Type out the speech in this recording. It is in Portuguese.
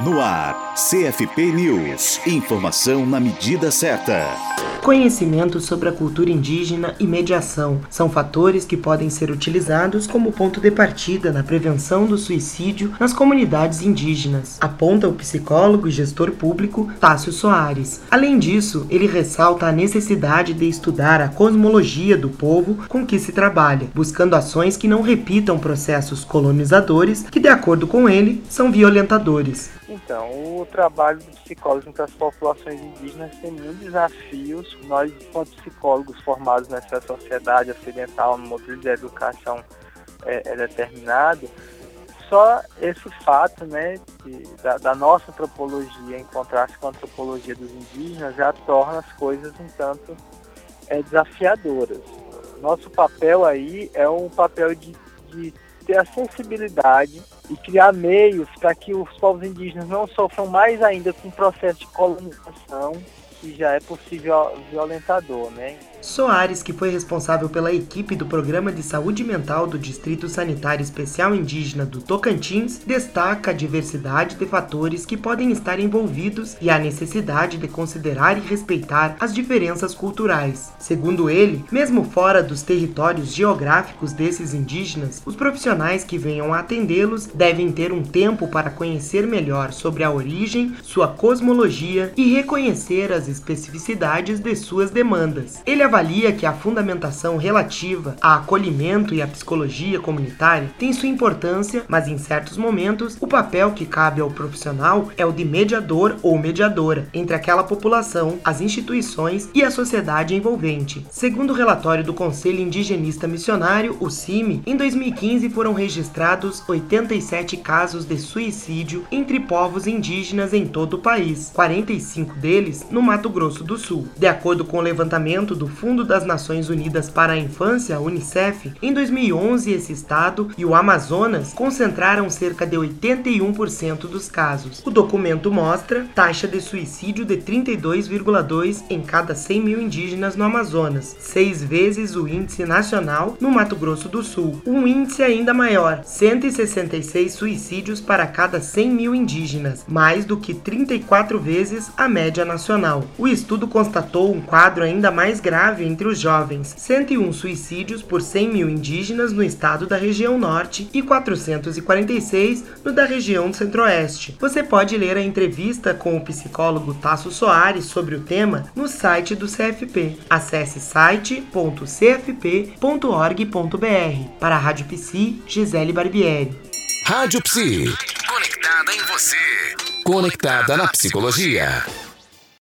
No ar, CFP News. Informação na medida certa. Conhecimento sobre a cultura indígena e mediação são fatores que podem ser utilizados como ponto de partida na prevenção do suicídio nas comunidades indígenas, aponta o psicólogo e gestor público Tássio Soares. Além disso, ele ressalta a necessidade de estudar a cosmologia do povo com que se trabalha, buscando ações que não repitam processos colonizadores que, de acordo com ele, são violentadores. Então, o trabalho dos psicólogos junto às populações indígenas tem muitos desafios. Nós, enquanto psicólogos formados nessa sociedade ocidental, no modelo de educação é, é determinado, só esse fato né, de, da, da, nossa antropologia encontrar-se com a antropologia dos indígenas já torna as coisas um tanto é, desafiadoras. Nosso papel aí é um papel de, de ter a sensibilidade e criar meios para que os povos indígenas não sofram mais ainda com o processo de colonização que já é possível violentador, né? Soares, que foi responsável pela equipe do Programa de Saúde Mental do Distrito Sanitário Especial Indígena do Tocantins, destaca a diversidade de fatores que podem estar envolvidos e a necessidade de considerar e respeitar as diferenças culturais. Segundo ele, mesmo fora dos territórios geográficos desses indígenas, os profissionais que venham atendê-los devem ter um tempo para conhecer melhor sobre a origem, sua cosmologia e reconhecer as especificidades de suas demandas. Ele avalia que a fundamentação relativa a acolhimento e a psicologia comunitária tem sua importância, mas em certos momentos o papel que cabe ao profissional é o de mediador ou mediadora entre aquela população, as instituições e a sociedade envolvente. Segundo o relatório do Conselho Indigenista Missionário, o CIMI, em 2015 foram registrados 87 casos de suicídio entre povos indígenas em todo o país, 45 deles no Mato Grosso do Sul. De acordo com o levantamento do Fundo das Nações Unidas para a Infância, UNICEF, em 2011 esse estado e o Amazonas concentraram cerca de 81% dos casos. O documento mostra taxa de suicídio de 32,2 em cada 100 mil indígenas no Amazonas, seis vezes o índice nacional no Mato Grosso do Sul. Um índice ainda maior, 166 suicídios para cada 100 mil indígenas, mais do que 34 vezes a média nacional. O estudo constatou um quadro ainda mais grave grave entre os jovens, 101 suicídios por 100 mil indígenas no estado da região norte e 446 no da região centro-oeste. Você pode ler a entrevista com o psicólogo Tasso Soares sobre o tema no site do CFP. Acesse site.cfp.org.br. Para a Rádio Psi, Gisele Barbieri. Rádio Psi. Conectada em você. Conectada na psicologia.